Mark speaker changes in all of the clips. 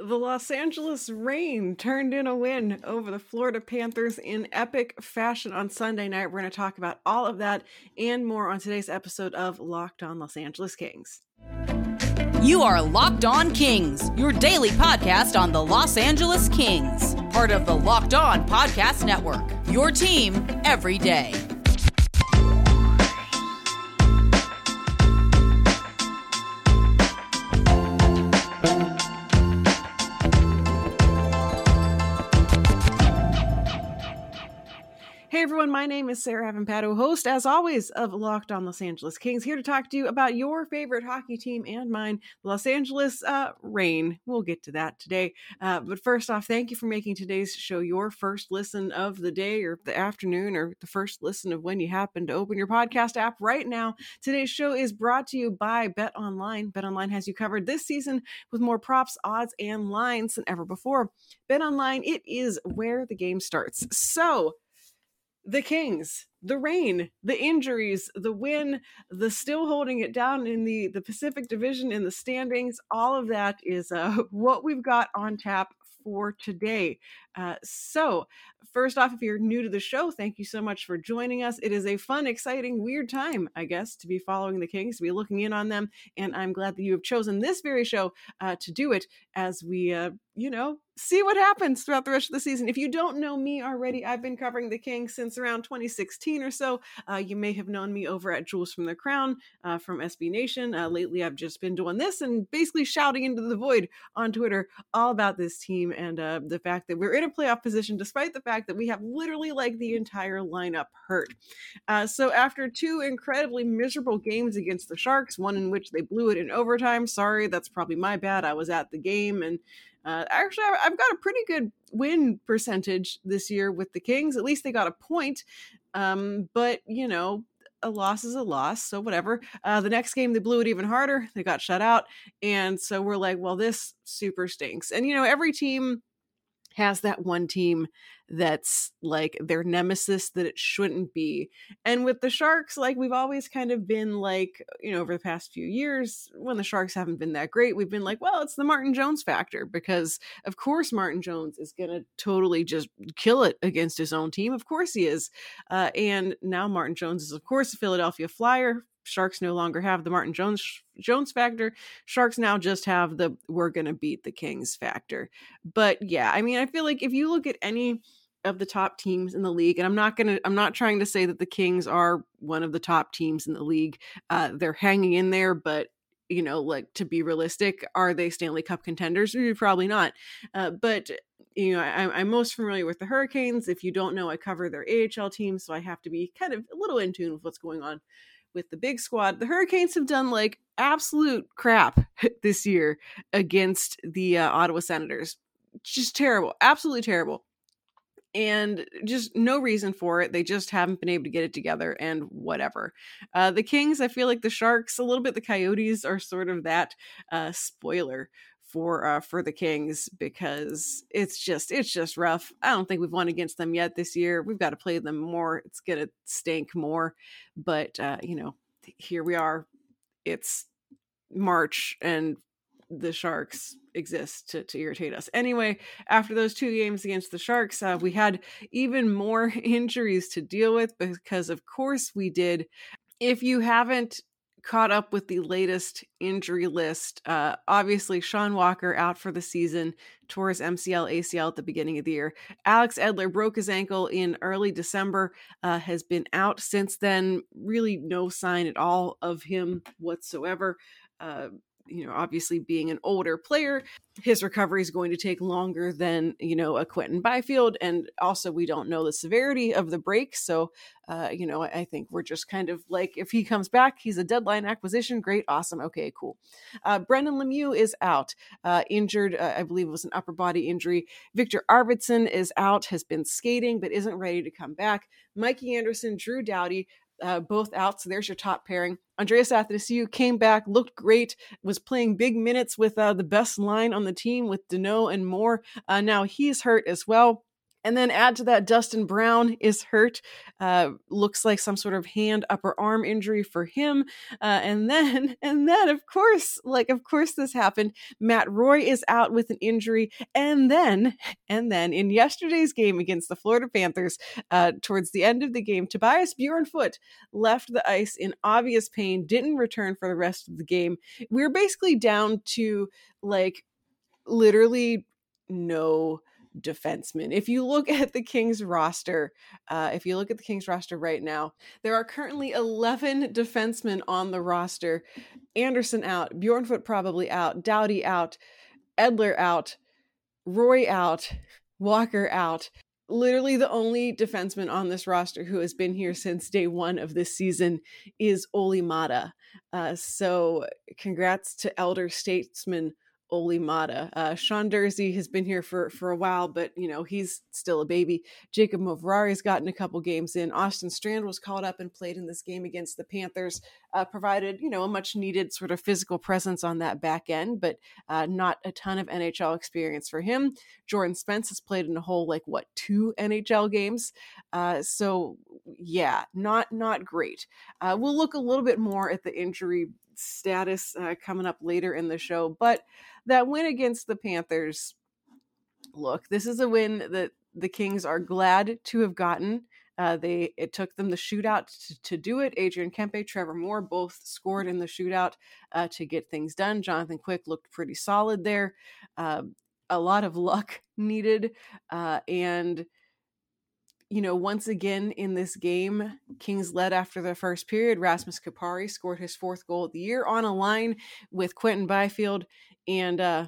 Speaker 1: The Los Angeles Reign turned in a win over the Florida Panthers in epic fashion on Sunday night. We're going to talk about all of that and more on today's episode of Locked On Los Angeles Kings.
Speaker 2: You are Locked On Kings, your daily podcast on the Los Angeles Kings, part of the Locked On Podcast Network. Your team every day.
Speaker 1: Hey everyone, my name is Sarah Evan host as always of Locked On Los Angeles Kings, here to talk to you about your favorite hockey team and mine, Los Angeles uh, Reign. We'll get to that today. Uh, but first off, thank you for making today's show your first listen of the day or the afternoon or the first listen of when you happen to open your podcast app right now. Today's show is brought to you by Bet Online. Bet Online has you covered this season with more props, odds, and lines than ever before. Bet Online, it is where the game starts. So, the Kings, the Reign, the injuries, the win, the still holding it down in the the Pacific Division in the standings, all of that is uh, what we've got on tap for today. Uh, so, first off, if you're new to the show, thank you so much for joining us. It is a fun, exciting, weird time, I guess, to be following the Kings, to be looking in on them. And I'm glad that you have chosen this very show uh, to do it as we, uh, you know, see what happens throughout the rest of the season. If you don't know me already, I've been covering the Kings since around 2016 or so. Uh, you may have known me over at Jewels from the Crown uh, from SB Nation. Uh, lately, I've just been doing this and basically shouting into the void on Twitter all about this team and uh, the fact that we're in a playoff position, despite the fact that we have literally like the entire lineup hurt. Uh, so after two incredibly miserable games against the Sharks, one in which they blew it in overtime. Sorry, that's probably my bad. I was at the game and uh, actually, I've got a pretty good win percentage this year with the Kings. At least they got a point. Um, but, you know, a loss is a loss. So, whatever. Uh, the next game, they blew it even harder. They got shut out. And so we're like, well, this super stinks. And, you know, every team has that one team that's like their nemesis that it shouldn't be. And with the Sharks, like we've always kind of been like, you know, over the past few years, when the Sharks haven't been that great, we've been like, well, it's the Martin Jones factor because, of course, Martin Jones is going to totally just kill it against his own team. Of course, he is. Uh, and now Martin Jones is, of course, a Philadelphia Flyer Sharks no longer have the Martin Jones Jones factor. Sharks now just have the we're going to beat the Kings factor. But yeah, I mean, I feel like if you look at any of the top teams in the league and i'm not gonna i'm not trying to say that the kings are one of the top teams in the league uh they're hanging in there but you know like to be realistic are they stanley cup contenders probably not uh, but you know I, i'm most familiar with the hurricanes if you don't know i cover their ahl team so i have to be kind of a little in tune with what's going on with the big squad. The Hurricanes have done like absolute crap this year against the uh, Ottawa Senators. Just terrible, absolutely terrible. And just no reason for it. They just haven't been able to get it together and whatever. Uh, the Kings, I feel like the Sharks, a little bit the Coyotes are sort of that uh, spoiler for uh, for the Kings because it's just it's just rough. I don't think we've won against them yet this year. We've got to play them more. It's gonna stink more, but uh, you know, here we are. It's March and the Sharks exist to, to irritate us. Anyway, after those two games against the Sharks, uh, we had even more injuries to deal with because, of course, we did. If you haven't caught up with the latest injury list. Uh, obviously, Sean Walker out for the season, tore his MCL, ACL at the beginning of the year. Alex Edler broke his ankle in early December, uh, has been out since then. Really, no sign at all of him whatsoever. Uh, you know, obviously being an older player, his recovery is going to take longer than, you know, a Quinton Byfield. And also, we don't know the severity of the break. So, uh, you know, I think we're just kind of like, if he comes back, he's a deadline acquisition. Great. Awesome. Okay, cool. Uh, Brendan Lemieux is out, uh, injured. Uh, I believe it was an upper body injury. Victor Arvidsson is out, has been skating, but isn't ready to come back. Mikey Anderson, Drew Doughty, uh, both out. So there's your top pairing. Andreas Athanasiou came back, looked great, was playing big minutes with uh, the best line on the team with Danault and Moore. Uh, now he's hurt as well. And then add to that, Dustin Brown is hurt. Uh, looks like some sort of hand, upper arm injury for him. Uh, and then, and then, of course, like of course this happened. Matt Roy is out with an injury. And then, and then in yesterday's game against the Florida Panthers, uh, towards the end of the game, Tobias Bjornfot left the ice in obvious pain, didn't return for the rest of the game. We we're basically down to like literally no defensemen. If you look at the Kings roster, uh, if you look at the Kings roster right now, there are currently 11 defensemen on the roster. Anderson out, Bjornfot probably out, Doughty out, Edler out, Roy out, Walker out. Literally, the only defenseman on this roster who has been here since day one of this season is Olli Maatta. Uh, so, congrats to elder statesman Olli Maatta. Uh, Sean Durzi has been here for for a while, but you know he's still a baby. Jacob Moverare's gotten a couple games in. Austin Strand was called up and played in this game against the Panthers. Uh, provided you know a much needed sort of physical presence on that back end, but uh, not a ton of NHL experience for him. Jordan Spence has played in a whole like what two NHL games, uh, so yeah, not not great. Uh, we'll look a little bit more at the injury status uh, coming up later in the show. But that win against the Panthers, look, this is a win that the Kings are glad to have gotten. Uh, they it took them the shootout to, to, do it. Adrian Kempe, Trevor Moore both scored in the shootout uh, to get things done. Jonathan Quick looked pretty solid there. Uh, a lot of luck needed, uh, and you know, once again in this game, Kings led after the first period. Rasmus Kupari scored his fourth goal of the year on a line with Quinton Byfield and uh,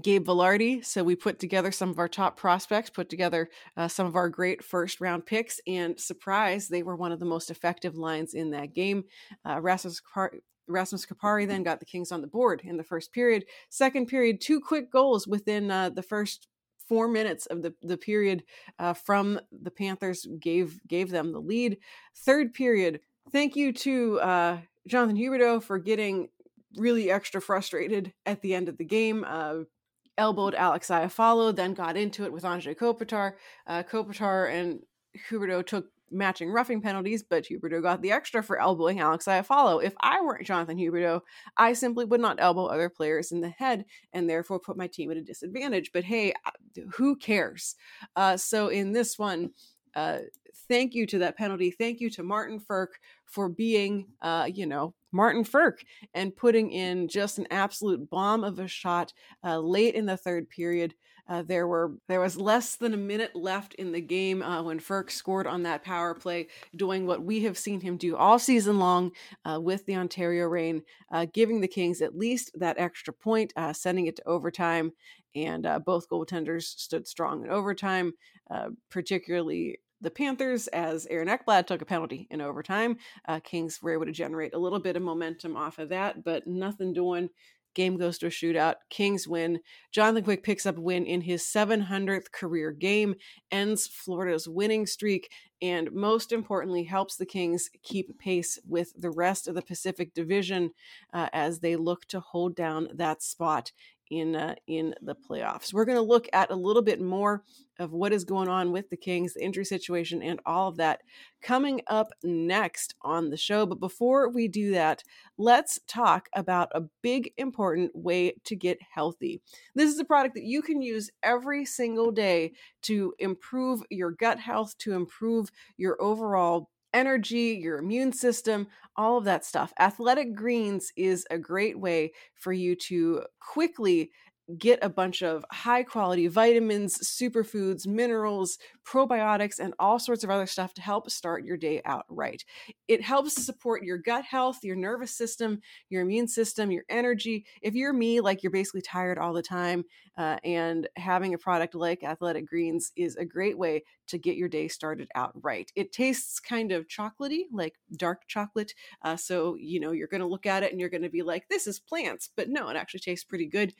Speaker 1: Gabe Vilardi. So we put together some of our top prospects, put together uh, some of our great first round picks, and surprise, they were one of the most effective lines in that game. Uh, Rasmus Kupari, Rasmus Kupari then got the Kings on the board in the first period. Second period, two quick goals within uh, the first four minutes of the, the period uh, from the Panthers gave gave them the lead. Third period, thank you to uh, Jonathan Huberdeau for getting really extra frustrated at the end of the game. Uh, elbowed Alex Iafallo, then got into it with Anze Kopitar. Uh, Kopitar and Huberdeau took matching roughing penalties, but Huberdeau got the extra for elbowing Alex Iafallo. If I weren't Jonathan Huberdeau, I simply would not elbow other players in the head and therefore put my team at a disadvantage. But hey, who cares? Uh, so in this one, uh, thank you to that penalty. Thank you to Martin Frk for being, uh, you know, Martin Frk and putting in just an absolute bomb of a shot uh, late in the third period. Uh, there were there was less than a minute left in the game uh, when Frk scored on that power play, doing what we have seen him do all season long uh, with the Ontario Reign, uh, giving the Kings at least that extra point, uh, sending it to overtime. And uh, both goaltenders stood strong in overtime, particularly the Panthers, as Aaron Ekblad took a penalty in overtime. Kings were able to generate a little bit of momentum off of that, but nothing doing Game goes to a shootout. Kings win. Jonathan Quick picks up a win in his 700th career game, ends Florida's winning streak, and most importantly, helps the Kings keep pace with the rest of the Pacific Division uh, as they look to hold down that spot in uh, in the playoffs. We're going to look at a little bit more of what is going on with the Kings, the injury situation, and all of that coming up next on the show. But before we do that, let's talk about a big important way to get healthy. This is a product that you can use every single day to improve your gut health, to improve your overall energy, your immune system, all of that stuff. Athletic Greens is a great way for you to quickly get a bunch of high quality vitamins, superfoods, minerals, probiotics, and all sorts of other stuff to help start your day out right. It helps support your gut health, your nervous system, your immune system, your energy. If you're me, like you're basically tired all the time, uh, and having a product like Athletic Greens is a great way to get your day started out right. It tastes kind of chocolatey, like dark chocolate. Uh, so, you know, you're going to look at it and you're going to be like, this is plants. But no, it actually tastes pretty good.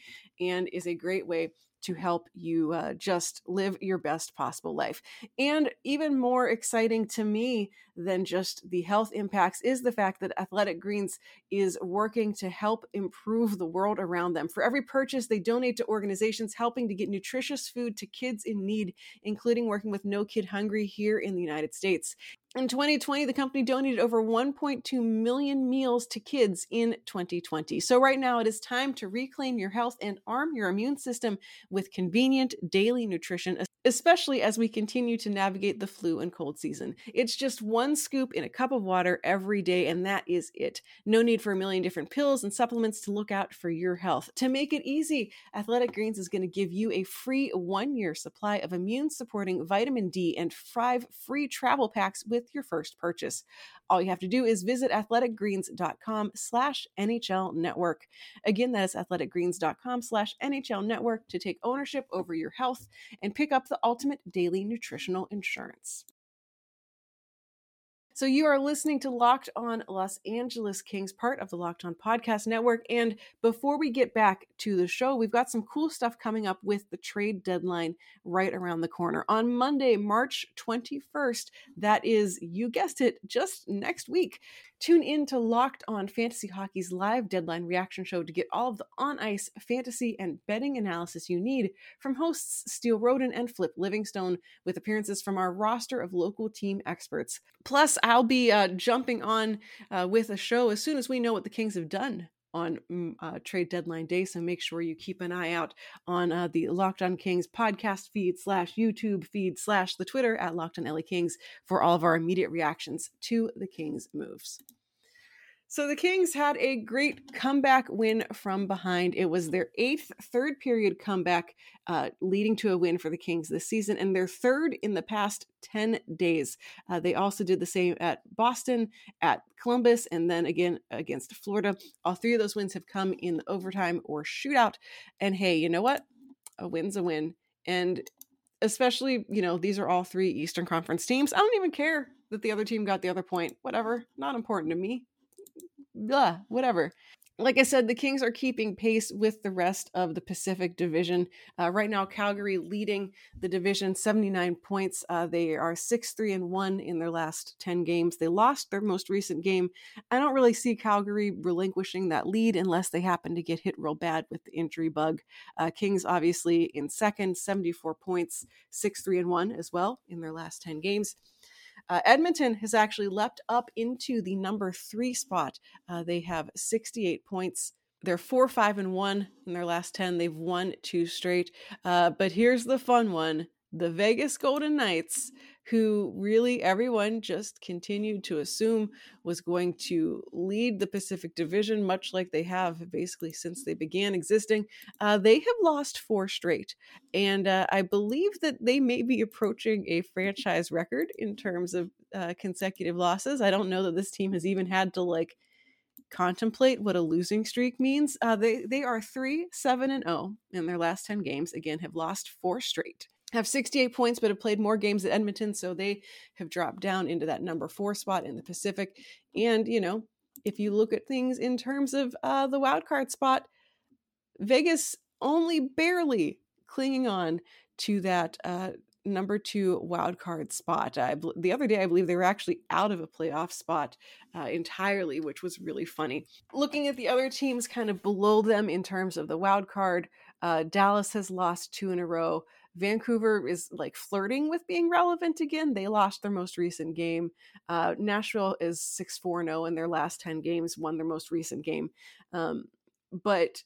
Speaker 1: And is a great way to help you uh, just live your best possible life. And even more exciting to me than just the health impacts is the fact that Athletic Greens is working to help improve the world around them. For every purchase, they donate to organizations helping to get nutritious food to kids in need, including working with No Kid Hungry here in the United States. In 2020, the company donated over 1.2 million meals to kids in 2020. So, right now, it is time to reclaim your health and arm your immune system with convenient daily nutrition, especially as we continue to navigate the flu and cold season. It's just one scoop in a cup of water every day, and that is it. No need for a million different pills and supplements to look out for your health. To make it easy, Athletic Greens is going to give you a free one year supply of immune supporting vitamin D and five free travel packs with your first purchase. All you have to do is visit athleticgreens.com slash NHL network. Again, that is athleticgreens.com slash NHL network to take ownership over your health and pick up the ultimate daily nutritional insurance. So, you are listening to Locked On Los Angeles Kings, part of the Locked On Podcast Network. And before we get back to the show, we've got some cool stuff coming up with the trade deadline right around the corner. On Monday, March 21st, that is, you guessed it, just next week, Tune in to Locked On Fantasy Hockey's live deadline reaction show to get all of the on ice fantasy and betting analysis you need from hosts Steele Roden and Flip Livingstone, with appearances from our roster of local team experts. Plus, I'll be uh, jumping on uh, with a show as soon as we know what the Kings have done on mm, uh, trade deadline day. So make sure you keep an eye out on uh, the Locked On Kings podcast feed slash YouTube feed slash the Twitter at Locked On LA Kings for all of our immediate reactions to the Kings moves. So the Kings had a great comeback win from behind. It was their eighth third period comeback, uh, leading to a win for the Kings this season, and their third in the past 10 days. Uh, they also did the same at Boston, at Columbus, and then again against Florida. All three of those wins have come in overtime or shootout. And hey, you know what? A win's a win. And especially, you know, these are all three Eastern Conference teams. I don't even care that the other team got the other point. Whatever. Not important to me blah, whatever. Like I said, the Kings are keeping pace with the rest of the Pacific Division. Uh, right now, Calgary leading the division, 79 points. Uh, they are 6 3 and 1 in their last 10 games. They lost their most recent game. I don't really see Calgary relinquishing that lead unless they happen to get hit real bad with the injury bug. Uh, Kings, obviously, in second, 74 points, 6 3 and 1 as well in their last 10 games. Uh, Edmonton has actually leapt up into the number three spot. Uh, they have 68 points. They're four, five, and one in their last 10. They've won two straight. Uh, but here's the fun one the Vegas Golden Knights who really everyone just continued to assume was going to lead the Pacific Division, much like they have basically since they began existing. Uh, they have lost four straight. And uh, I believe that they may be approaching a franchise record in terms of uh, consecutive losses. I don't know that this team has even had to like contemplate what a losing streak means. Uh, they they are three, seven, and zero oh in their last ten games. Again, have lost four straight have 68 points, but have played more games at Edmonton. So they have dropped down into that number four spot in the Pacific. And, you know, if you look at things in terms of uh, the wild card spot, Vegas only barely clinging on to that uh, number two wild card spot. I, the other day, I believe they were actually out of a playoff spot uh, entirely, which was really funny. Looking at the other teams kind of below them in terms of the wild card, uh, Dallas has lost two in a row. Vancouver is like flirting with being relevant again. They lost their most recent game. Uh, Nashville is 6 4 0 in their last 10 games, won their most recent game. Um, but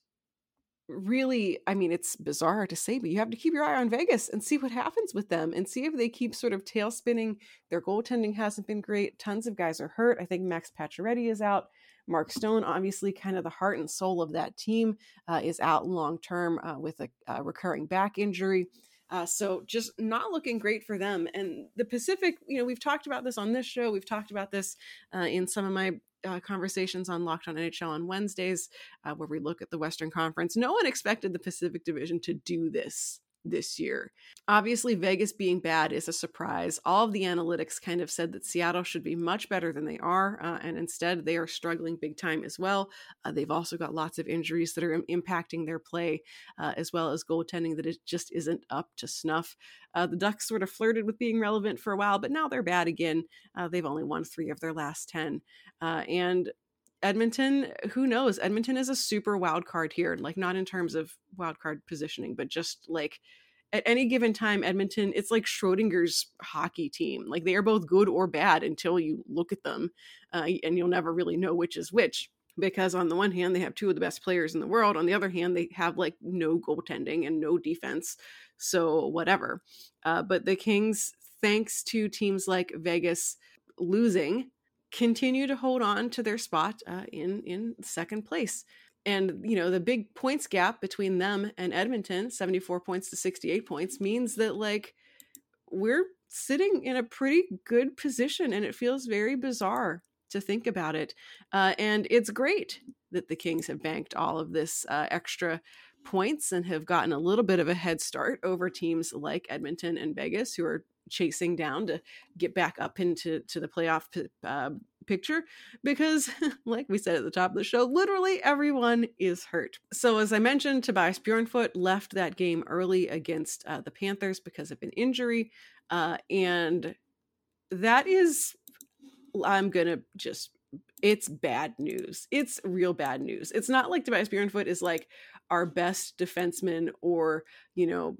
Speaker 1: really, I mean, it's bizarre to say, but you have to keep your eye on Vegas and see what happens with them and see if they keep sort of tail spinning. Their goaltending hasn't been great. Tons of guys are hurt. I think Max Pacioretty is out. Mark Stone, obviously, kind of the heart and soul of that team, uh, is out long term uh, with a, a recurring back injury. Uh, so just not looking great for them. And the Pacific, you know, we've talked about this on this show. We've talked about this uh, in some of my uh, conversations on Locked On NHL on Wednesdays, uh, where we look at the Western Conference. No one expected the Pacific Division to do this this year. Obviously, Vegas being bad is a surprise. All of the analytics kind of said that Seattle should be much better than they are, uh, and instead they are struggling big time as well. Uh, they've also got lots of injuries that are Im- impacting their play, uh, as well as goaltending that it just isn't up to snuff. Uh, the Ducks sort of flirted with being relevant for a while, but now they're bad again. Uh, they've only won three of their last 10. Uh, and Edmonton, who knows? Edmonton is a super wild card here, like not in terms of wild card positioning, but just like at any given time, Edmonton, it's like Schrodinger's hockey team. Like they are both good or bad until you look at them, uh, and you'll never really know which is which. Because on the one hand, they have two of the best players in the world. On the other hand, they have like no goaltending and no defense. So whatever. Uh, but the Kings, thanks to teams like Vegas losing, continue to hold on to their spot uh, in in second place. And you know the big points gap between them and Edmonton, seventy four points to sixty eight points, means that like we're sitting in a pretty good position, and it feels very bizarre to think about it. Uh, and it's great that the Kings have banked all of this uh, extra points and have gotten a little bit of a head start over teams like Edmonton and Vegas, who are chasing down to get back up into to the playoff uh, picture because like we said at the top of the show literally everyone is hurt. So as i mentioned tobias bjornfot left that game early against uh, the panthers because of an injury uh, and that is i'm gonna just it's bad news. It's real bad news. It's not like Tobias Bjornfot is like our best defenseman or, you know,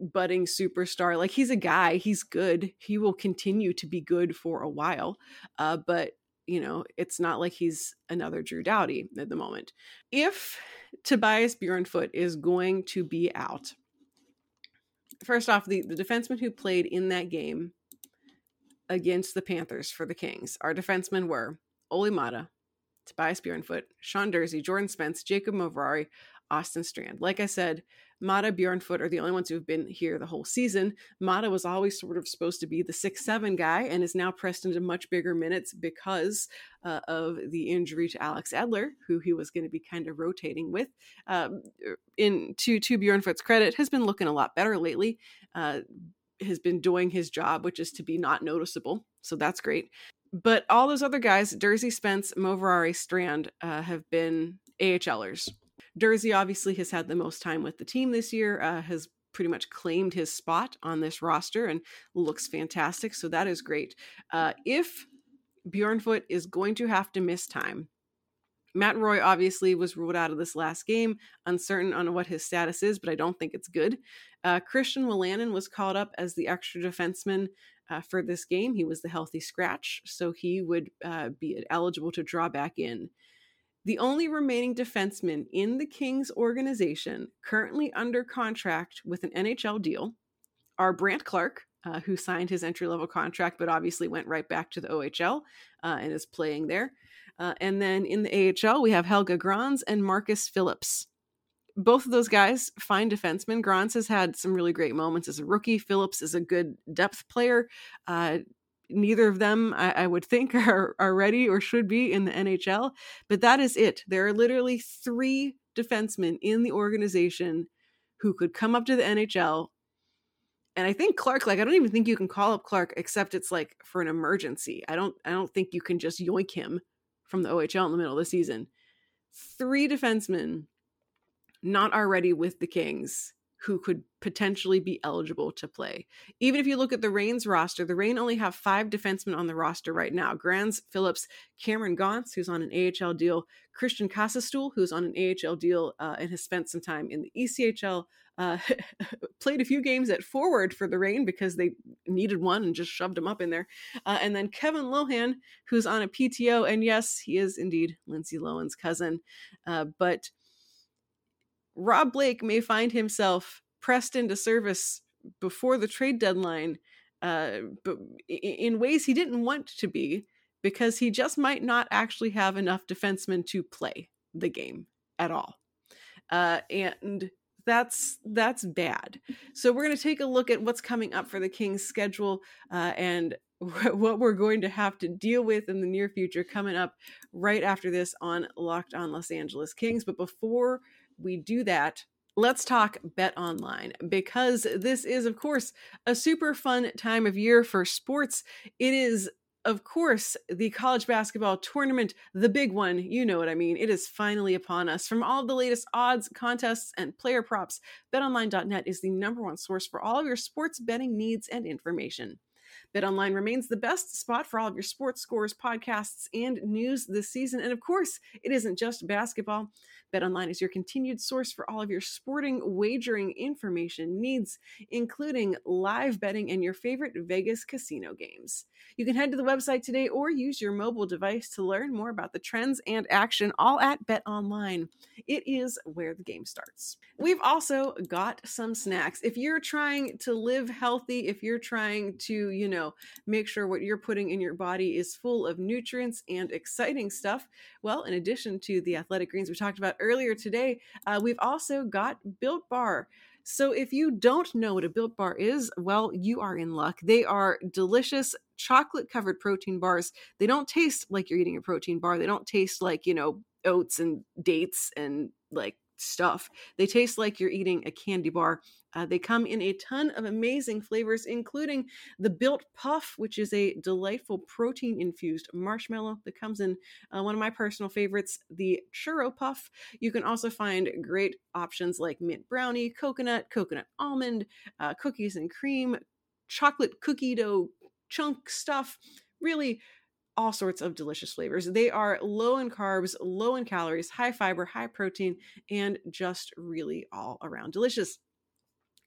Speaker 1: budding superstar. Like he's a guy, he's good. He will continue to be good for a while. Uh, but, you know, it's not like he's another Drew Doughty at the moment. If Tobias Bjornfot is going to be out, first off, the, the defenseman who played in that game against the Panthers for the Kings, our defensemen were Olli Maatta, Tobias Bjornfot, Sean Durzi, Jordan Spence, Jacob Moverare, Austin Strand. Like I said, Maatta, Bjornfot are the only ones who've been here the whole season. Maatta was always sort of supposed to be the six-seven guy and is now pressed into much bigger minutes because uh, of the injury to Alex Edler, who he was going to be kind of rotating with. Um, in to to Bjornfot's credit, has been looking a lot better lately. Uh, has been doing his job, which is to be not noticeable. So that's great. But all those other guys, Durzi, Spence, Moverare, Strand, uh, have been AHLers. Durzi obviously has had the most time with the team this year, uh, has pretty much claimed his spot on this roster and looks fantastic. So that is great. Uh, if Bjornfot is going to have to miss time, Matt Roy obviously was ruled out of this last game, uncertain on what his status is, but I don't think it's good. Uh, Christian Wolanin was called up as the extra defenseman uh, for this game. He was the healthy scratch, so he would uh, be eligible to draw back in. The only remaining defenseman in the Kings organization currently under contract with an NHL deal are Brandt Clarke, uh, who signed his entry level contract but obviously went right back to the OHL uh, and is playing there. Uh, and then in the AHL, we have Helge Grans and Marcus Phillips both of those guys, fine defensemen. Grans has had some really great moments as a rookie. Phillips is a good depth player. Uh, neither of them, I, I, would think, are, are ready or should be in the NHL. But that is it. There are literally three defensemen in the organization who could come up to the NHL. And I think Clarke, like I don't even think you can call up Clarke except it's like for an emergency. I don't I don't think you can just yoink him from the OHL in the middle of the season. Three defensemen not already with the Kings who could potentially be eligible to play. Even if you look at the Reign's roster, the Reign only have five defensemen on the roster right now. Grans, Phillips, Cameron Gaunce, who's on an AHL deal, Christian Kasastul, who's on an AHL deal uh, and has spent some time in the ECHL, uh, played a few games at forward for the Reign because they needed one and just shoved him up in there. Uh, and then Kevin Lohan, who's on a PTO, and yes, he is indeed Lindsay Lohan's cousin. Uh, but Rob Blake may find himself pressed into service before the trade deadline, uh, in ways he didn't want to be, because he just might not actually have enough defensemen to play the game at all, uh, and that's that's bad. So we're going to take a look at what's coming up for the Kings' schedule uh, and what we're going to have to deal with in the near future coming up right after this on Locked On Los Angeles Kings. But before we do that, let's talk bet online because this is of course a super fun time of year for sports it is of course, the college basketball tournament, the big one, you know what I mean. It is finally upon us. From all the latest odds, contests, and player props, betonline.net is the number one source for all of your sports betting needs and information. BetOnline remains the best spot for all of your sports scores, podcasts, and news this season. And of course, it isn't just basketball. BetOnline is your continued source for all of your sporting wagering information needs, including live betting and your favorite Vegas casino games. You can head to the website today or use your mobile device to learn more about the trends and action, all at BetOnline. It is where the game starts. We've also got some snacks. If you're trying to live healthy, if you're trying to, you know, make sure what you're putting in your body is full of nutrients and exciting stuff, well, in addition to the athletic greens we talked about earlier today, uh, we've also got Built Bar. So if you don't know what a Built Bar is, well, you are in luck. They are delicious chocolate covered protein bars. They don't taste like you're eating a protein bar. They don't taste like, you know, oats and dates and like stuff. They taste like you're eating a candy bar. Uh, they come in a ton of amazing flavors, including the Built Puff, which is a delightful protein infused marshmallow that comes in uh, one of my personal favorites, the Churro Puff. You can also find great options like mint brownie, coconut, coconut almond, uh, cookies and cream, chocolate cookie dough chunk stuff. Really, all sorts of delicious flavors. They are low in carbs, low in calories, high fiber, high protein, and just really all around delicious.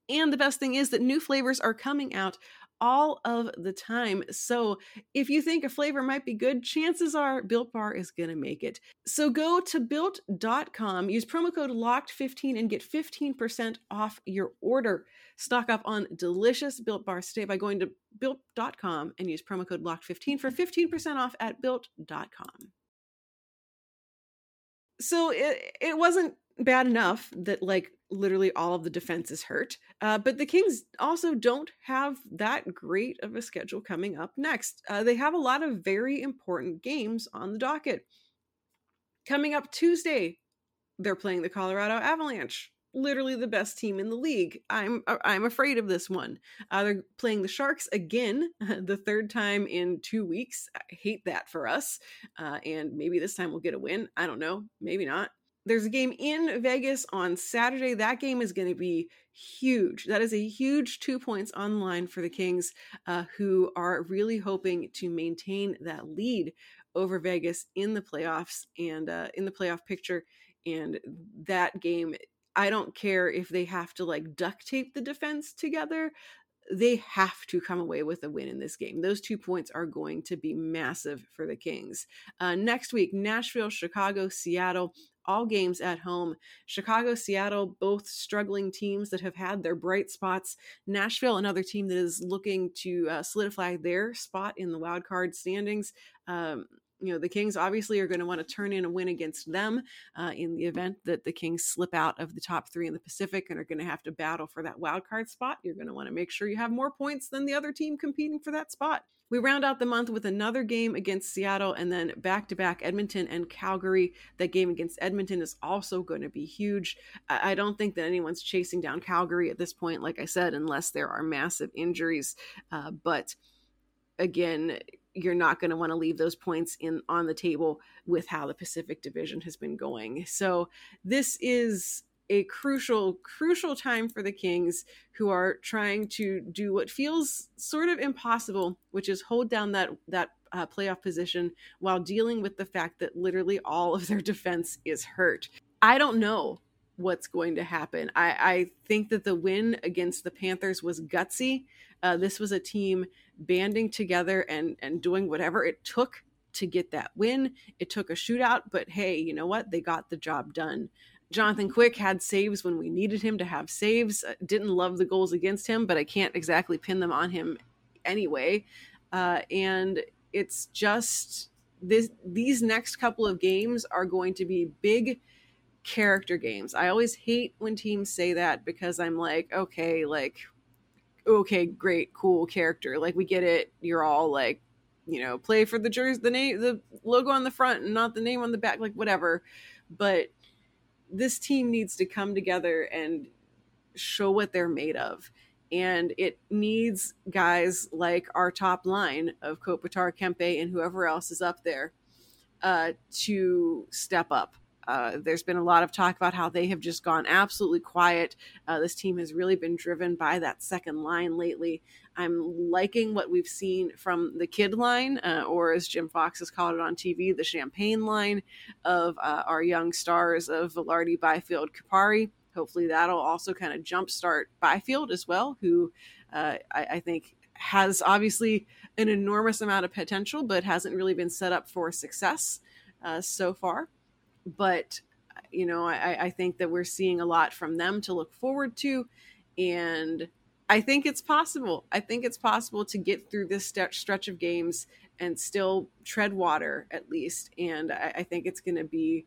Speaker 1: And the best thing is that new flavors are coming out all of the time. So if you think a flavor might be good, chances are Built Bar is going to make it. So go to built.com, use promo code LOCKED15 and get 15% off your order. Stock up on delicious Built Bars today by going to built.com and use promo code LOCKED15 for 15% off at built.com. So it, it wasn't bad enough that like literally all of the defense is hurt. Uh, but the Kings also don't have that great of a schedule coming up next. Uh, they have a lot of very important games on the docket. Coming up Tuesday, they're playing the Colorado Avalanche. Literally the best team in the league. I'm uh, I'm afraid of this one. Uh, they're playing the Sharks again, the third time in two weeks. I hate that for us. Uh, and maybe this time we'll get a win. I don't know. Maybe not there's a game in Vegas on Saturday. That game is going to be huge. That is a huge two points online for the Kings, uh, who are really hoping to maintain that lead over Vegas in the playoffs and uh, in the playoff picture. And that game, I don't care if they have to like duct tape the defense together they have to come away with a win in this game. Those two points are going to be massive for the Kings. Uh, next week, Nashville, Chicago, Seattle, all games at home. Chicago, Seattle, both struggling teams that have had their bright spots. Nashville, another team that is looking to uh, solidify their spot in the wild card standings. Um, you know the Kings obviously are going to want to turn in a win against them uh, in the event that the Kings slip out of the top three in the Pacific and are going to have to battle for that wild card spot. You're going to want to make sure you have more points than the other team competing for that spot. We round out the month with another game against Seattle and then back to back Edmonton and Calgary. That game against Edmonton is also going to be huge. I don't think that anyone's chasing down Calgary at this point, like I said, unless there are massive injuries. Uh, but again, you're not going to want to leave those points in on the table with how the Pacific Division has been going. So this is a crucial crucial time for the Kings who are trying to do what feels sort of impossible, which is hold down that that uh, playoff position while dealing with the fact that literally all of their defense is hurt. I don't know what's going to happen. I, I think that the win against the Panthers was gutsy. Uh, this was a team banding together and and doing whatever it took to get that win. It took a shootout, but hey, you know what? They got the job done. Jonathan Quick had saves when we needed him to have saves. Uh, didn't love the goals against him, but I can't exactly pin them on him anyway. Uh, and it's just this these next couple of games are going to be big character games. I always hate when teams say that because I'm like, okay, like okay, great, cool character. Like we get it. You're all like, you know, play for the jersey, the name, the logo on the front, and not the name on the back, like whatever. But this team needs to come together and show what they're made of. And it needs guys like our top line of Kopitar, Kempe, and whoever else is up there uh, to step up. Uh, there's been a lot of talk about how they have just gone absolutely quiet. Uh, this team has really been driven by that second line lately. I'm liking what we've seen from the kid line, uh, or as Jim Fox has called it on TV, the champagne line of uh, our young stars of Vilardi, Byfield, Kupari. Hopefully, that'll also kind of jumpstart Byfield as well, who uh, I, I think has obviously an enormous amount of potential, but hasn't really been set up for success uh, so far. But you know, I, I, think that we're seeing a lot from them to look forward to, and I think it's possible. I think it's possible to get through this st- stretch of games and still tread water at least. And I, I think it's going to be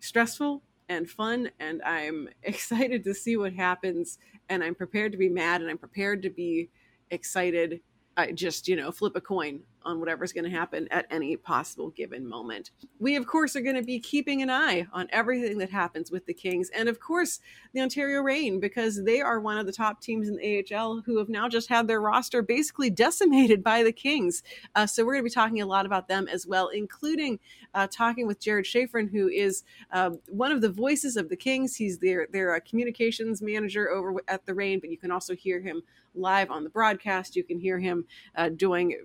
Speaker 1: stressful and fun, and I'm excited to see what happens. And I'm prepared to be mad, and I'm prepared to be excited. I just, you know, flip a coin on whatever's going to happen at any possible given moment. We, of course, are going to be keeping an eye on everything that happens with the Kings and, of course, the Ontario Reign, because they are one of the top teams in the AHL who have now just had their roster basically decimated by the Kings. Uh, so we're going to be talking a lot about them as well, including uh, talking with Jared Schafrin, who is uh, one of the voices of the Kings. He's their, their uh, communications manager over at the Reign, but you can also hear him live on the broadcast. You can hear him uh, doing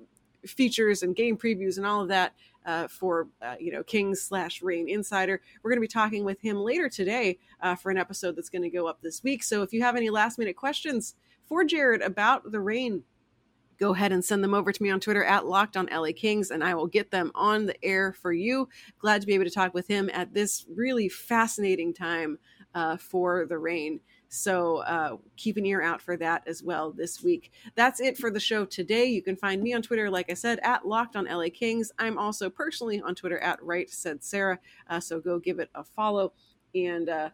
Speaker 1: features and game previews and all of that uh, for uh, you know Kings slash Reign Insider. We're going to be talking with him later today uh, for an episode that's going to go up this week. So if you have any last minute questions for Jared about the Reign, go ahead and send them over to me on Twitter at Locked on LA Kings, and I will get them on the air for you. Glad to be able to talk with him at this really fascinating time uh, for the Reign. So uh, keep an ear out for that as well this week. That's it for the show today. You can find me on Twitter, like I said, at Locked on LA Kings. I'm also personally on Twitter at Right Said Sarah. Uh, so go give it a follow and uh,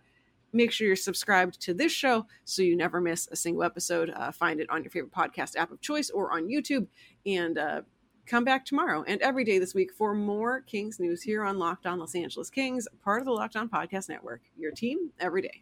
Speaker 1: make sure you're subscribed to this show so you never miss a single episode. Uh, find it on your favorite podcast app of choice or on YouTube. And uh, come back tomorrow and every day this week for more Kings news here on Locked On Los Angeles Kings, part of the Locked On Podcast Network. Your team every day.